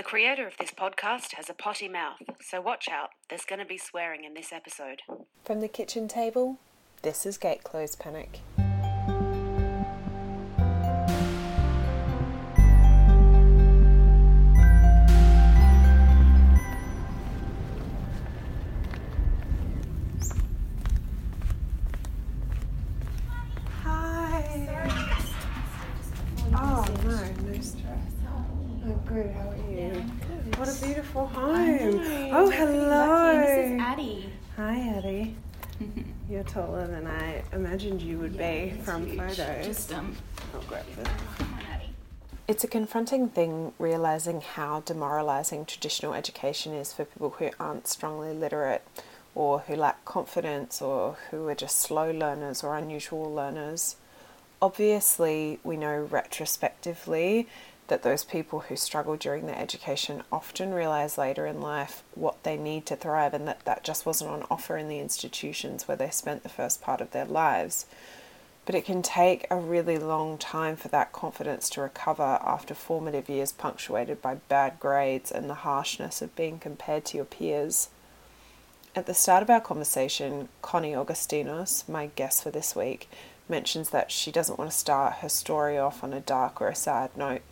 The creator of this podcast has a potty mouth, so watch out, there's going to be swearing in this episode. From the kitchen table, this is Gate Close Panic. Imagined you would be from photos. Just um, I'll grab this. come on, Addie. It's a confronting thing realizing how demoralizing traditional education is for people who aren't strongly literate or who lack confidence or who are just slow learners or unusual learners. Obviously, we know retrospectively that those people who struggle during their education often realize later in life what they need to thrive and that that just wasn't on offer in the institutions where they spent the first part of their lives. But it can take a really long time for that confidence to recover after formative years punctuated by bad grades and the harshness of being compared to your peers. At the start of our conversation, Connie Augoustinos, my guest for this week, mentions that she doesn't want to start her story off on a dark or a sad note.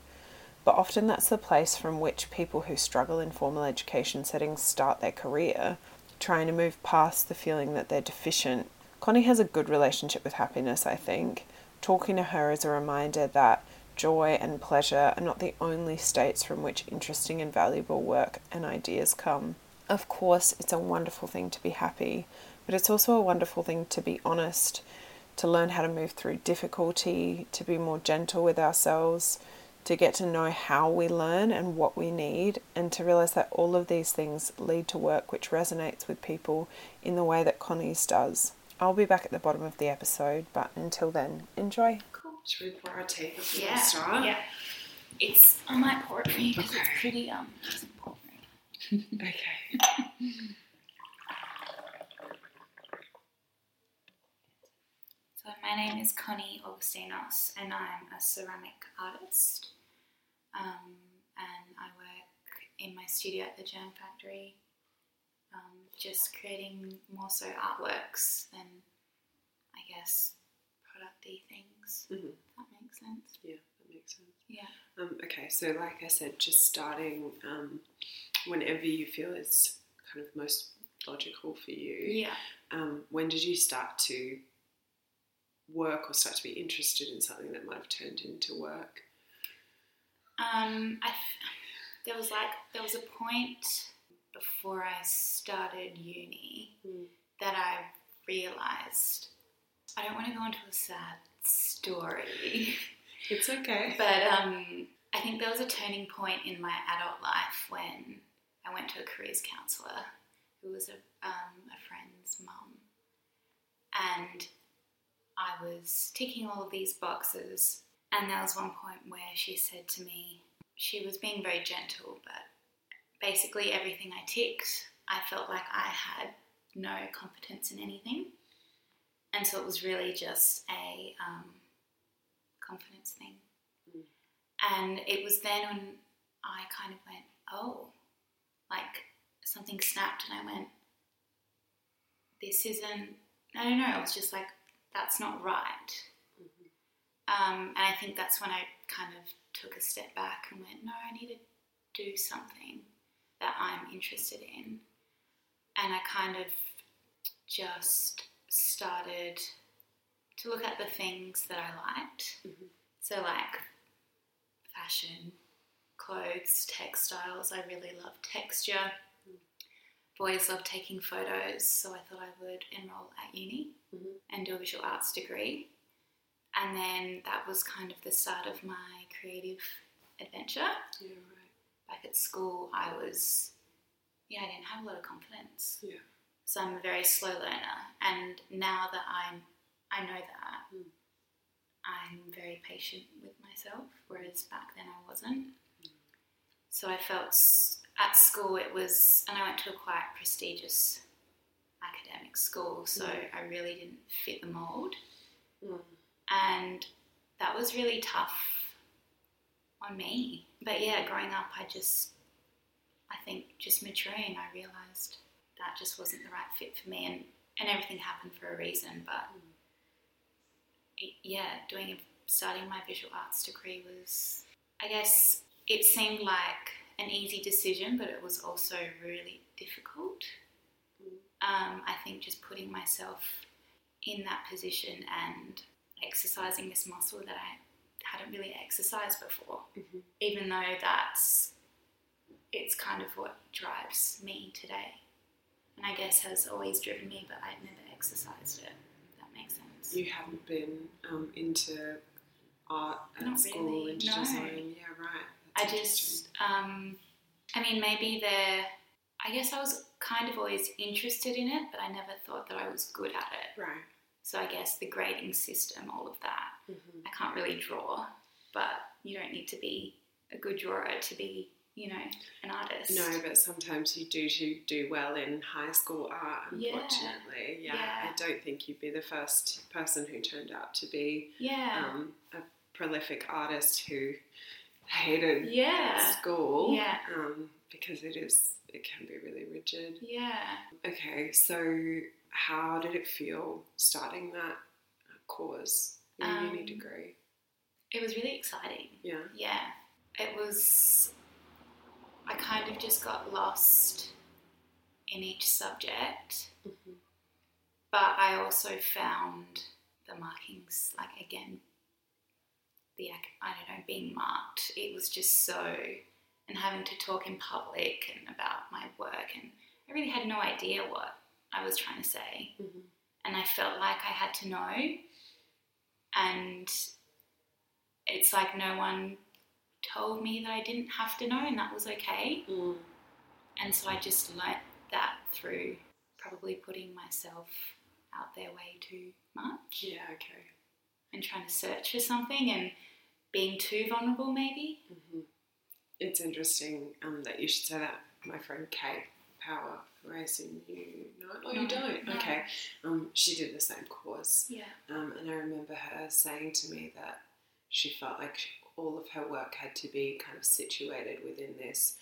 But often that's the place from which people who struggle in formal education settings start their career, trying to move past the feeling that they're deficient. Connie has a good relationship with happiness, I think. Talking to her is a reminder that joy and pleasure are not the only states from which interesting and valuable work and ideas come. Of course, it's a wonderful thing to be happy, but it's also a wonderful thing to be honest, to learn how to move through difficulty, to be more gentle with ourselves, to get to know how we learn and what we need, and to realize that all of these things lead to work which resonates with people in the way that Connie's does. I'll be back at the bottom of the episode, but until then, enjoy. Cool. Should we pour our tea before Yeah. Yeah. It's on my pour it because Okay. it's pretty um. It's important. Okay. my name is Connie Augoustinos, and I'm a ceramic artist. Um, and I work in my studio at the Jam Factory, um, just creating more so artworks than, I guess, producty things. Mhm. If that makes sense. Yeah, that makes sense. Yeah. Um, okay, so like I said, just starting um, whenever you feel is kind of most logical for you. Yeah. Um, when did you start to work or start to be interested in something that might have turned into work? Um, I, there was like there was a point before I started uni Mm. that I realized I don't want to go into a sad story, It's okay. but um, I think there was a turning point in my adult life when I went to a careers counsellor who was a, um, a friend's mum, and I was ticking all of these boxes. And there was one point where she said to me, she was being very gentle, but basically everything I ticked, I felt like I had no competence in anything. And so it was really just a um, confidence thing. Mm. And it was then when I kind of went, oh, like something snapped, and I went, this isn't, I don't know, I was just like, that's not right. Um, and I think that's when I kind of took a step back and went, no, I need to do something that I'm interested in. And I kind of just started to look at the things that I liked. Mhm. So, like fashion, clothes, textiles. I really love texture. Always loved taking photos, so I thought I would enroll at uni Mhm. and do a visual arts degree. And then that was kind of the start of my creative adventure. Yeah, right. Back at school, I was, yeah, I didn't have a lot of confidence. Yeah. So I'm a very slow learner. And now that I'm, I know that, Mm. I'm very patient with myself, whereas back then I wasn't. So I felt at school it was, and I went to a quite prestigious academic school, so Mm. I really didn't fit the mold. Mm. And that was really tough on me. But yeah, growing up, I just I think just maturing, I realised that just wasn't the right fit for me, and, and everything happened for a reason. But it, yeah, doing a, starting my visual arts degree was, I guess, it seemed like an easy decision, but it was also really difficult. Um, I think just putting myself in that position and exercising this muscle that I hadn't really exercised before, Mhm. even though that's it's kind of what drives me today, and I guess has always driven me, but I've never exercised it. If that makes sense. You haven't been um, into art at Not school, really, into no. design. Yeah, right. I just, um, I mean, maybe there. I guess I was kind of always interested in it, but I never thought that I was good at it. right. So I guess the grading system, all of that. Mhm. I can't really draw, but you don't need to be a good drawer to be, you know, an artist. No, but sometimes you do do, do well in high school art, Yeah. unfortunately. Yeah. Yeah. I don't think you'd be the first person who turned out to be Yeah. um, a prolific artist who hated yeah. school. Yeah. Um, because it is, it can be really rigid. Yeah. Okay, so how did it feel starting that course, your uni Um, degree? It was really exciting. Yeah. Yeah. It was. I kind of just got lost in each subject, Mhm. but I also found the markings, like again, the I don't know, being marked. It was just so, and having to talk in public and about my work, and I really had no idea what I was trying to say, Mhm. and I felt like I had to know, and it's like no one told me that I didn't have to know, and that was okay. Mm. And so I just learnt that through probably putting myself out there way too much Yeah, okay. And trying to search for something and being too vulnerable, maybe. hmm It's interesting um, that you should say that. My friend Kate Power, who I assume you know, oh, you don't? no. Okay. Um, she did the same course. Yeah. Um, and I remember her saying to me that she felt like she, all of her work had to be kind of situated within this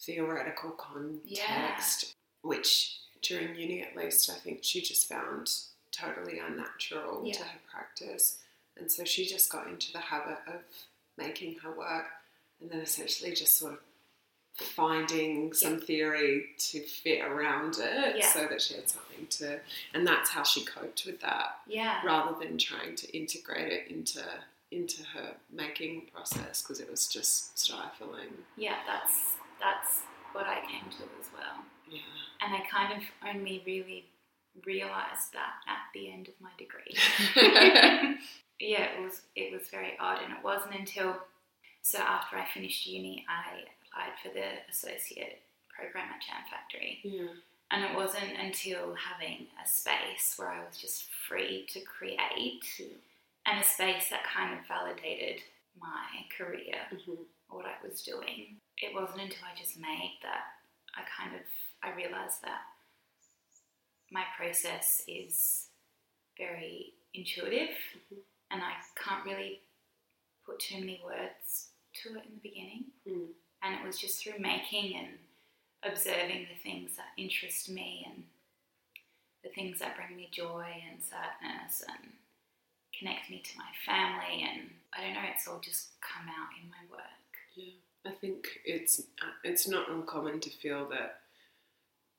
theoretical context, which during uni at least, I think she just found totally unnatural to her practice. And so she just got into the habit of making her work and then essentially just sort of finding some theory to fit around it Yeah. so that she had something to and that's how she coped with that Yeah. rather than trying to integrate it into into her making process because it was just stifling Yeah, that's that's what I came to as well. yeah And I kind of only really realised that at the end of my degree. yeah, it was it was very odd, and it wasn't until so after I finished uni, I applied for the associate program at Jam Factory, yeah and it wasn't until having a space where I was just free to create, Yeah. and a space that kind of validated my career, Mhm. what I was doing. It wasn't until I just made that I kind of I realized that my process is very intuitive Mhm. and I can't really put too many words to it in the beginning. Mm. And it was just through making and observing the things that interest me and the things that bring me joy and sadness and connect me to my family. And I don't know, it's all just come out in my work. Yeah, I think it's uh, it's not uncommon to feel that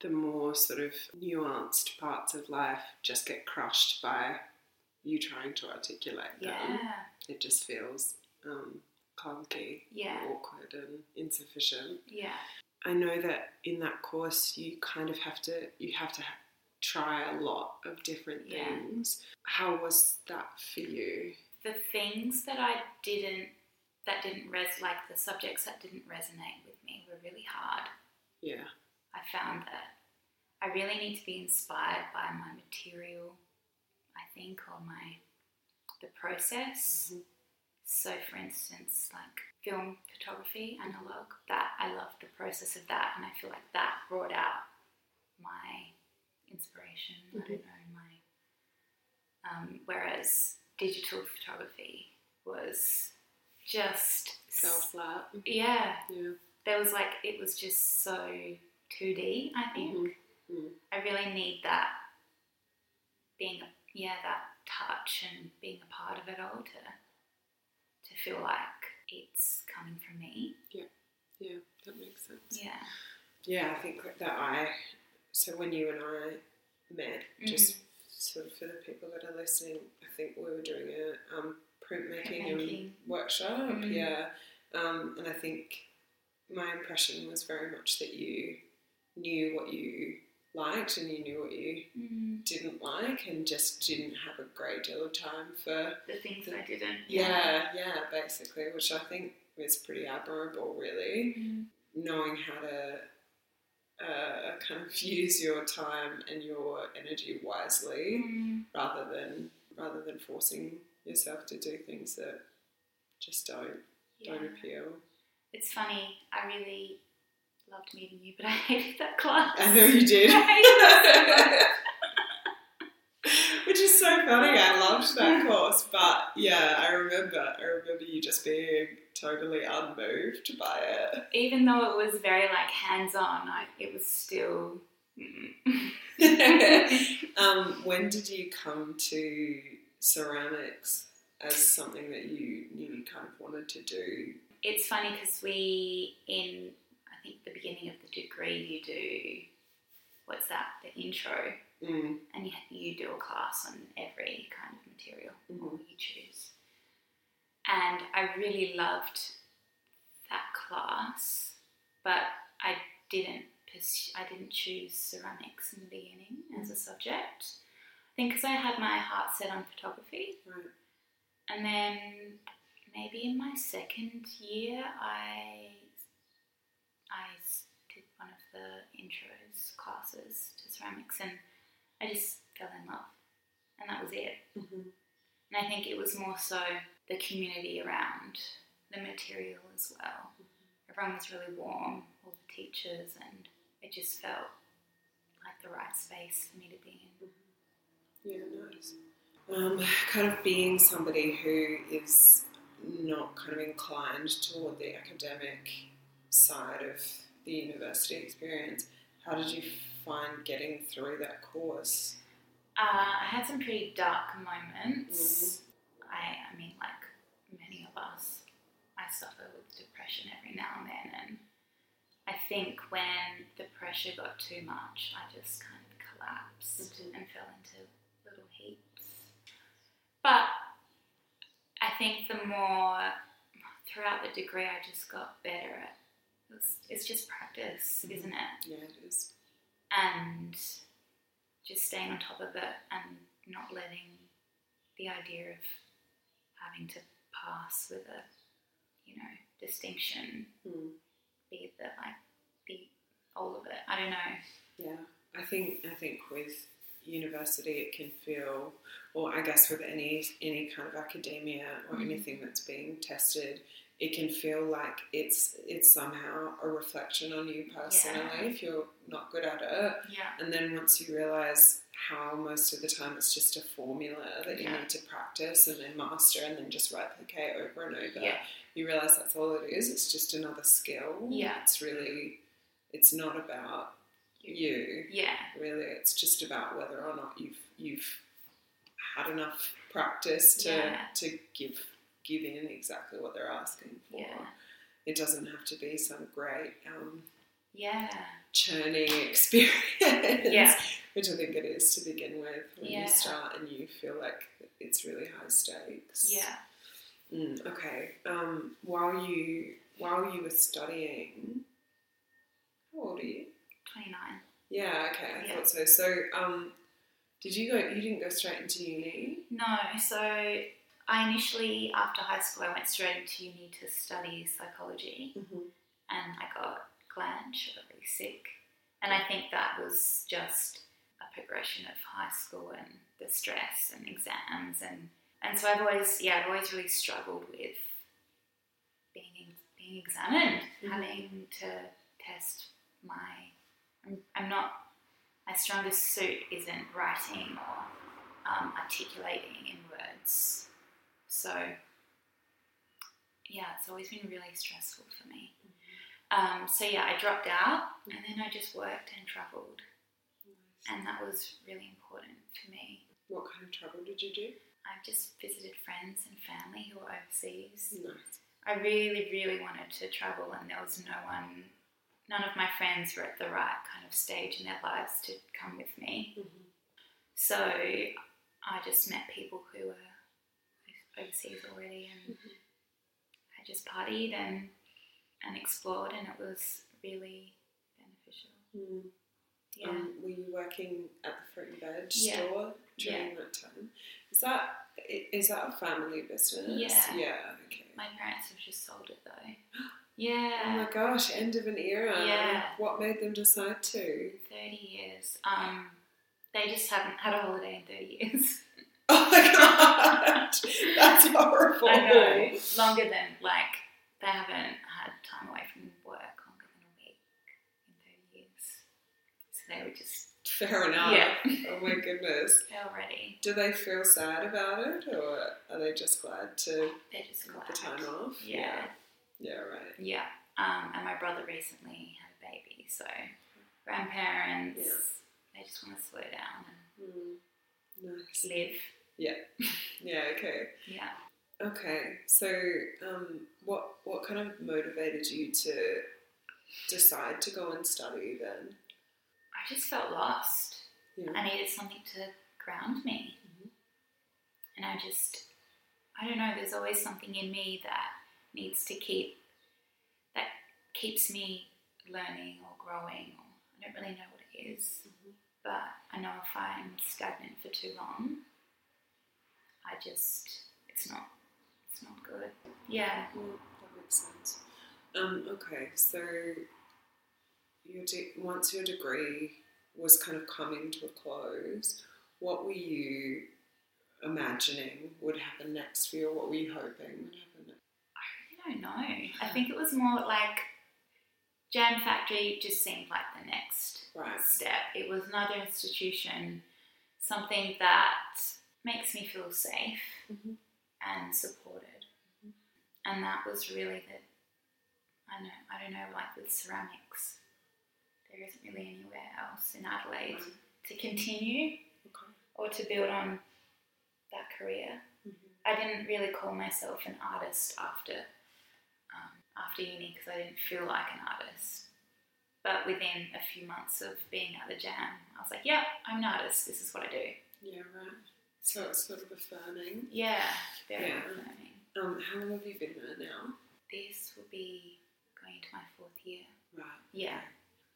the more sort of nuanced parts of life just get crushed by you trying to articulate them. Yeah, It just feels um, clunky, Yeah. awkward, and insufficient. yeah. I know that in that course you kind of have to you have to ha- try a lot of different Yeah. things. How was that for you? the things that I didn't that didn't res like the subjects that didn't resonate with me were really hard. Yeah. I found that I really need to be inspired by my material, I think, or my the process. Mhm. So, for instance, like film photography, analog, that I love the process of that, and I feel like that brought out my inspiration. I don't know my. Um, whereas digital photography was just Fell flat. yeah, Yeah. there was like it was just so 2D. I think Mm-hmm. Mm. I really need that being yeah that touch and being a part of it all to to feel like it's coming from me. Yeah, yeah, that makes sense. Yeah. Yeah, I think that I. So when you and I met, just sort of for the people that are listening, I think we were doing a um, printmaking and Printmaking. workshop. Mhm. Yeah, um, and I think my impression was very much that you knew what you liked and you knew what you Mm. didn't like, and just didn't have a great deal of time for The things that I didn't. yeah, yeah, basically, which I think is pretty admirable, really Mm. knowing how to uh, kind of use your time and your energy wisely Mm. rather than rather than forcing yourself to do things that just don't don't appeal. It's funny. I really loved meeting you, but I hated that class. I know you did. I hated it Which is so funny. I loved that course, but yeah, I remember. I remember you just being totally unmoved by it. Even though it was very like hands-on, I, it was still. um, when did you come to ceramics as something that you knew you kind of wanted to do? it's funny because we in I think the beginning of the degree you do what's that the intro? Mm, and you, you do a class on every kind of material or Mhm. you choose. And I really loved that class but I didn't pursue, I didn't choose ceramics in the beginning as a subject. I think because I had my heart set on photography. And then maybe in my second year, I I did one of the intros classes to ceramics, and I just fell in love, and that was it. Mhm. And I think it was more so the community around the material as well. Everyone was really warm, all the teachers, and it just felt like the right space for me to be in. Yeah, nice. Um, kind of being somebody who is not kind of inclined toward the academic side of the university experience, how did you find getting through that course? Uh, I had some pretty dark moments. I, I mean, like many of us, I suffer with depression every now and then, and I think when the pressure got too much, I just kind of collapsed Mhm. and fell into little heaps. But I think the more throughout the degree, I just got better at. It's, it's just practice, Mhm. isn't it? Yeah, it is. and just staying on top of it and not letting the idea of having to pass with a you know distinction Hmm. be the like be all of it i don't know Yeah, I think I think with university it can feel, or I guess with any any kind of academia or Mhm. anything that's being tested, it can feel like it's it's somehow a reflection on you personally if you're not good at it. yeah And then once you realize how most of the time it's just a formula that you Yeah. need to practice and then master and then just replicate over and over, Yeah. you realize that's all it is. It's just another skill. Yeah. It's really, it's not about you. yeah Really, it's just about whether or not you've you've had enough practice to Yeah. to give give in exactly what they're asking for. Yeah. It doesn't have to be some great um, yeah churning experience, Yeah. which I think it is to begin with when Yeah. you start and you feel like it's really high stakes. yeah Mm, okay. Um, while you while you were studying, how old are you? 29 Yeah. Okay. I Yeah. thought so. So, um, did you go? You didn't go straight into uni. no so i initially after high school i went straight into uni to study psychology Mm-hmm. and I got glange, I got really sick. And I think that was just a progression of high school and the stress and exams and and so I've always yeah, I've always really struggled with being being examined, Mhm. having to test my I'm, I'm not my strongest suit isn't writing or um, articulating in words. So yeah, it's always been really stressful for me. Um, so yeah, I dropped out and then I just worked and travelled, and that was really important for me. What kind of travel did you do? I've just visited friends and family who were overseas. Nice. I really, really wanted to travel, and there was no one, none of my friends were at the right kind of stage in their lives to come with me. Mm-hmm. So I just met people who were overseas already, and I just partied and and explored, and it was really beneficial. Mm. Yeah. Um, were you working at the fruit and veg Yeah. store during that time? Is that is that a family business? Yeah. Yeah. Okay. my parents have just sold it though. Yeah. Oh my gosh! End of an era. Yeah. What made them decide to? 30 years. Um, they just haven't had a holiday in 30 years. My god! That's horrible. I know. Longer than, like, they haven't had time away from work longer than a week in 30 years. So they were just, Fair enough. Yeah. Oh my goodness. they're ready. Do they feel sad about it, or are they just glad to They're just glad. the time off? Yeah. Yeah. Right. Yeah. Um, and my brother recently had a baby, so grandparents, Yeah. they just want to slow down Mm. Nice. and live. Yeah. Yeah. Okay. Yeah. Okay. So, um, what what kind of motivated you to decide to go and study then? I just felt lost. Yeah. I needed something to ground me. Mhm. And I just, I don't know, there's always something in me that needs to keep, that keeps me learning or growing. Or I don't really know what it is, Mhm. but I know if I'm stagnant for too long, I just, it's not, it's not good. Yeah. Yeah, that makes sense. Um, okay, so your de- once your degree was kind of coming to a close, what were you imagining would happen next for you? Or what were you hoping would happen next? I really don't know. I think it was more like Jam Factory just seemed like the next Right. step. It was another institution, something that makes me feel safe Mhm. and supported. And that was really the I know I don't know, like with ceramics, there isn't really anywhere else in Adelaide Right. to continue Okay. or to build on that career. Mhm. I didn't really call myself an artist after um, after uni because I didn't feel like an artist. But within a few months of being at the jam, I was like, "Yep, I'm an artist. This is what I do." Yeah, right. So it's sort of affirming. Yeah, very Yeah. affirming. Um, how long have you been there now? This will be going into my fourth year. Right. Yeah.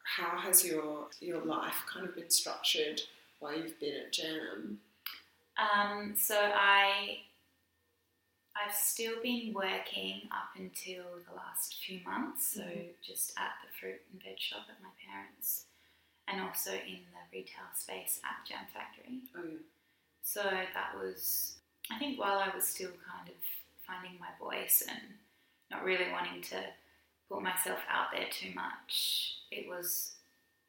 How has your your life kind of been structured while you've been at Jam? Um, so I I've still been working up until the last few months, so Mhm. just at the fruit and veg shop at my parents, and also in the retail space at Jam Factory. Oh yeah. So that was, I think, while I was still kind of finding my voice and not really wanting to put myself out there too much, it was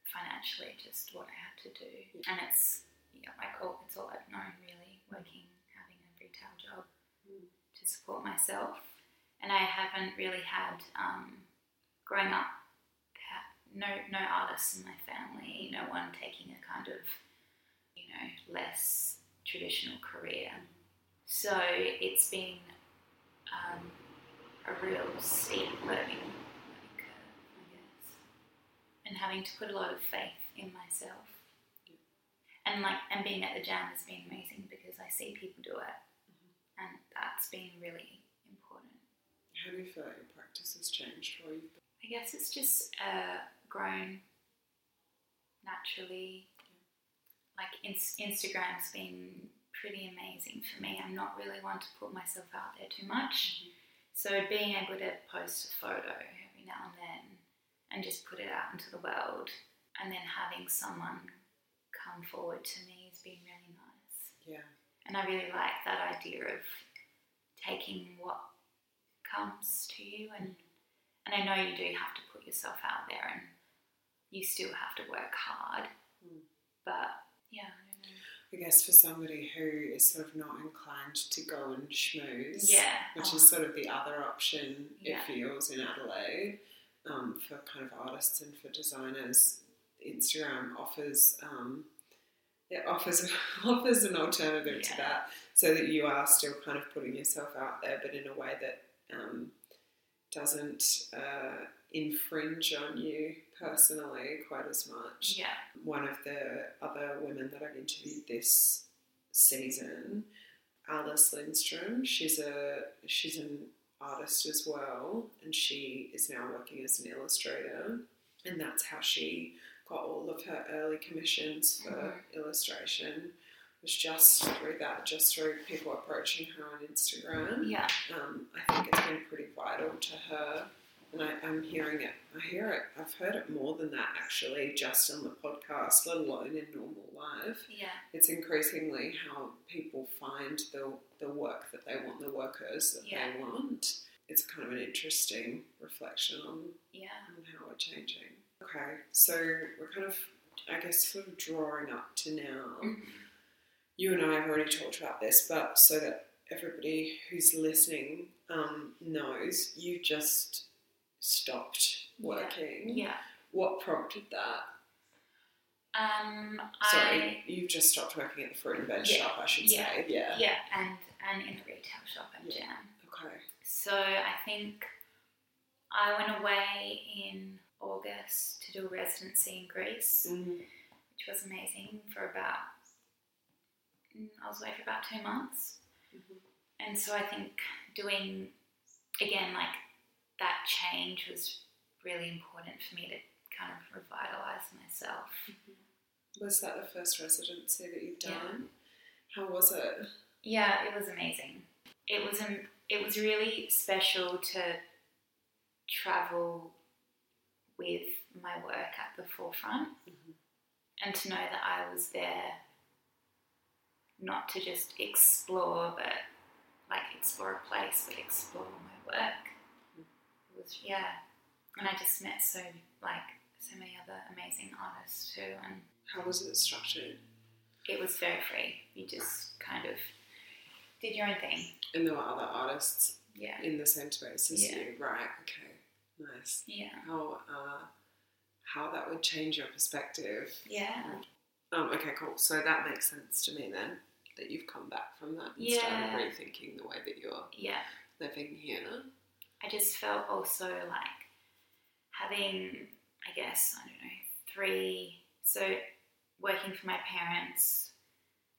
financially just what I had to do. And it's, yeah, like all, it's all I've known really, working, having a retail job to support myself. And I haven't really had, um, growing up, no, no artists in my family, no one taking a kind of, you know, less traditional career. So it's been um, a real steep learning, learning curve, I guess, and having to put a lot of faith in myself. And like, and being at the jam has been amazing because I see people do it, and that's been really important. How do you feel like your practice has changed for you've? I guess it's just uh, grown naturally. Like ins- Instagram's been pretty amazing for me. I'm not really one to put myself out there too much. So being able to post a photo every now and then and just put it out into the world and then having someone come forward to me has been really nice. Yeah. And I really like that idea of taking what comes to you and and I know you do have to put yourself out there and you still have to work hard. Mm. But yeah, I. I guess for somebody who is sort of not inclined to go and schmooze, Yeah. which oh, is sort of the other option Yeah. it feels in Adelaide. um, for kind of artists and for designers, Instagram offers um, it offers offers an alternative to that, so that you are still kind of putting yourself out there, but in a way that um, doesn't uh, infringe on you personally quite as much. Yeah. One of the other women that I've interviewed this season, Alice Lindstrom, she's a she's an artist as well, and she is now working as an illustrator, and that's how she got all of her early commissions for Mhm. illustration. Was just through that, just through people approaching her on Instagram Yeah. um, I think it's been pretty vital to her. And I, I'm hearing it. I hear it. I've heard it more than that actually, just on the podcast, let alone in normal life. Yeah. It's increasingly how people find the, the work that they want, the workers that Yeah. they want. It's kind of an interesting reflection on, Yeah. on how we're changing. Okay, so we're kind of, I guess, sort of drawing up to now Mhm. you and I have already talked about this, but so that everybody who's listening um, knows, you just stopped working. Yeah. What prompted that? Um, Sorry, I you've just stopped working at the fruit and veg Yeah, shop, I should yeah, say. Yeah. yeah, and and in the retail shop at Yeah. Jam. Okay. So I think I went away in August to do a residency in Greece, Mm-hmm. which was amazing for about mm, I was away for about two months, Mhm. and so I think doing again like that change was really important for me to kind of revitalize myself. Was that the first residency that you've Yeah. done? How was it? Yeah, it was amazing. It was um, it was really special to travel with my work at the forefront Mhm. and to know that I was there not to just explore but like explore a place but explore my work. Was yeah. And I just met so like so many other amazing artists too and How was it structured? it was very free. You just kind of did your own thing. And there were other artists Yeah. in the same space as Yeah. you, right? Okay, nice. Yeah. How uh, how that would change your perspective Yeah. Um, okay, cool. So that makes sense to me then that you've come back from that and Yeah. started rethinking the way that you're Yeah. living here. I just felt also like having, I guess, I don't know, three. So working for my parents,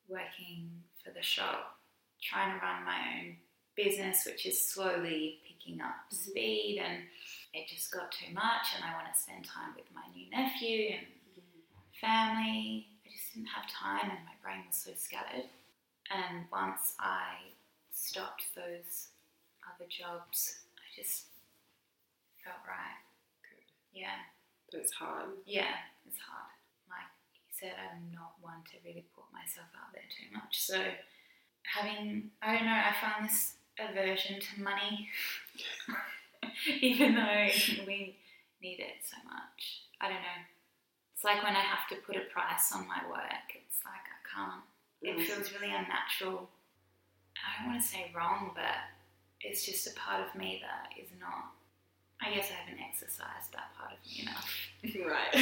working for the shop, trying to run my own business, which is slowly picking up mm-hmm. speed, and it just got too much. And I want to spend time with my new nephew and mm-hmm. family. I just didn't have time, and my brain was so scattered. And once I stopped those other jobs, just felt right. Yeah, But it's hard. yeah, it's hard. Like you said, I'm not one to really put myself out there too much. So having, I don't know, I found this aversion to money, even though we need it so much. I don't know. It's like when I have to put a price on my work, it's like I can't. It Mhm. feels really unnatural. I don't want to say wrong, but it's just a part of me that is not. I guess I haven't exercised that part of me enough. Right.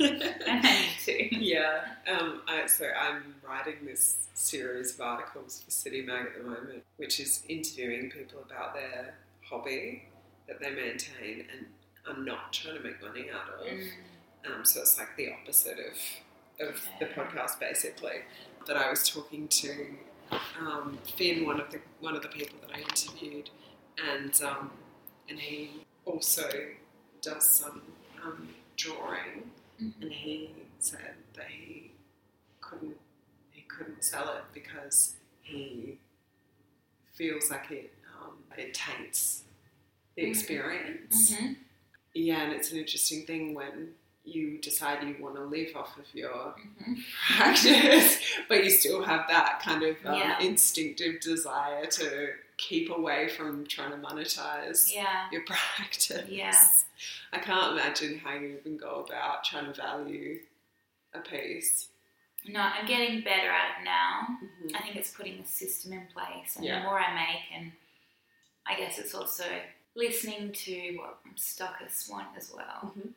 and I need to. yeah. Um, I, so I'm writing this series of articles for City Mag at the moment, which is interviewing people about their hobby that they maintain and are not trying to make money out of. Mm, Um, so it's like the opposite of, of the podcast, basically. That I was talking to um, Finn, one of the one of the people that I interviewed, and um, and he also does some um, drawing, Mhm. and he said that he couldn't he couldn't sell it because he feels like it um, it taints the Mhm. experience. mhm, Yeah, and it's an interesting thing when you decide you want to live off of your mhm. practice, but you still have that kind of um, Yeah. instinctive desire to keep away from trying to monetize Yeah, your practice. Yeah. I can't imagine how you even go about trying to value a piece. no, I'm getting better at it now. Mhm. I think it's putting a system in place, and Yeah. the more I make, and I guess it's also listening to what stockists want as well. Mhm.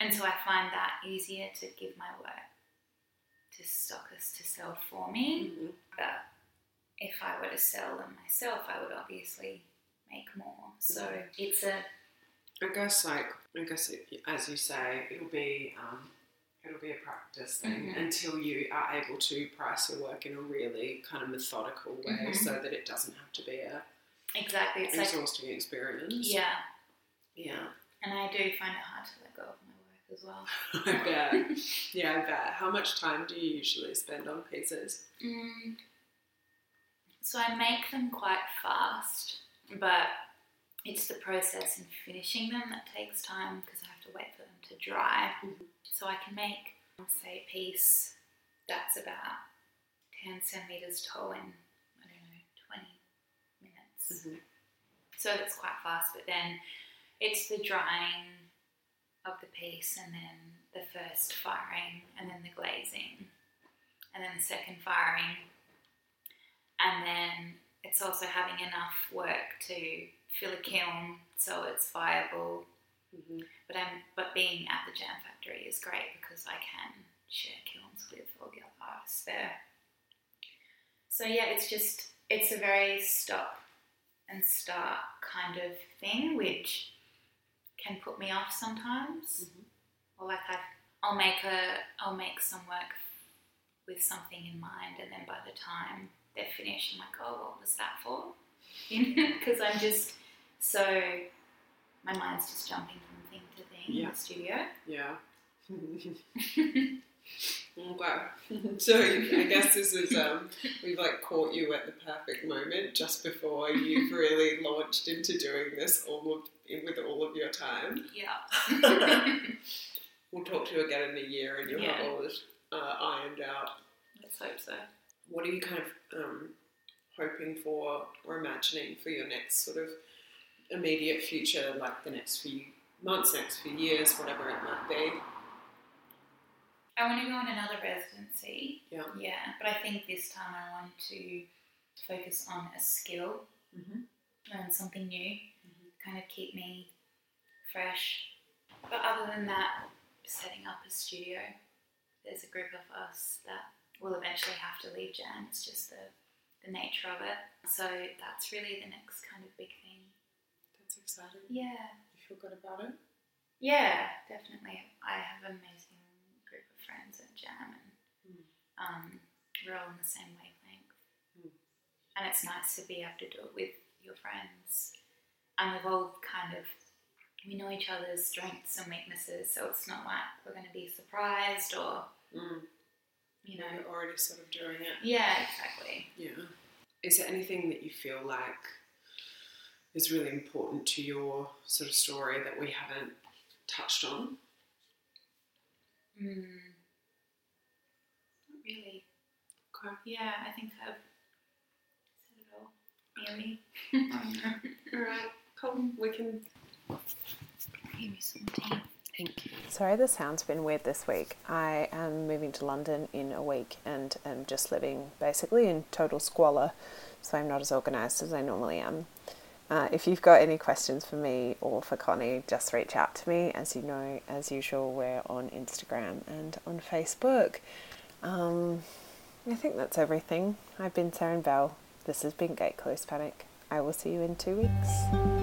And so I find that easier to give my work to stockists to sell for me. Mhm. But if I were to sell them myself, I would obviously make more. So Mhm. it's a I guess like I guess it, as you say, it'll be um, it'll be a practice thing Mhm. until you are able to price your work in a really kind of methodical way, Mhm. so that it doesn't have to be a exactly it's like exhausting experience. yeah. yeah. And I do find it hard to let go of my work as well. I bet. Yeah, I bet. How much time do you usually spend on pieces? Mm. So I make them quite fast, but it's the process in finishing them that takes time because I have to wait for them to dry. Mhm. So I can make, say, a piece that's about 10 centimeters tall in, I don't know, 20 minutes. Mhm. So that's quite fast, but then it's the drying of the piece and then the first firing and then the glazing and then the second firing. And then it's also having enough work to fill a kiln so it's viable. Mhm. but I'm but being at the jam factory is great because I can share kilns with all the other artists there. So yeah it's just it's a very stop and start kind of thing which can put me off sometimes Mhm. or like I I'll make a I'll make some work with something in mind and then by the time they're finished I'm like oh what was that for because I'm just so my mind's just jumping from thing to thing in the studio Yeah. okay. So I guess this is um we've like caught you at the perfect moment just before you've really launched into doing this all of with all of your time. yeah We'll talk to you again in a year and you'll have all this uh, ironed out. let's hope so What are you kind of um, hoping for or imagining for your next sort of immediate future, like the next few months, next few years, whatever it might be? I want to go on another residency Yeah. yeah but I think this time I want to focus on a skill Mm-hmm. learn something new, kind of keep me fresh. But other than that, setting up a studio. There's a group of us that will eventually have to leave Jam. It's just the, the nature of it. So that's really the next kind of big thing. That's exciting. Yeah. You feel good about it? Yeah, definitely. I have amazing friends at Jam and Mm. um, we're all on the same wavelength. Mm. And it's nice to be able to do it with your friends. And we've all kind of, we know each other's strengths and weaknesses, so it's not like we're going to be surprised or, Mm. you know. You're already sort of doing it. Yeah, exactly. Yeah. Is there anything that you feel like is really important to your sort of story that we haven't touched on? Mm. Not really. Okay. Yeah, I think I've said it all. Nearly. All right. Cool. We can. Give me some tea. Thank you. Sorry, the sound's been weird this week. I am moving to London in a week and am just living basically in total squalor, so I'm not as organised as I normally am. Uh, if you've got any questions for me or for Connie, just reach out to me. As you know, as usual, we're on Instagram and on Facebook. Um, I think that's everything. I've been Saren Bell. This has been Gate Close Panic. I will see you in two weeks.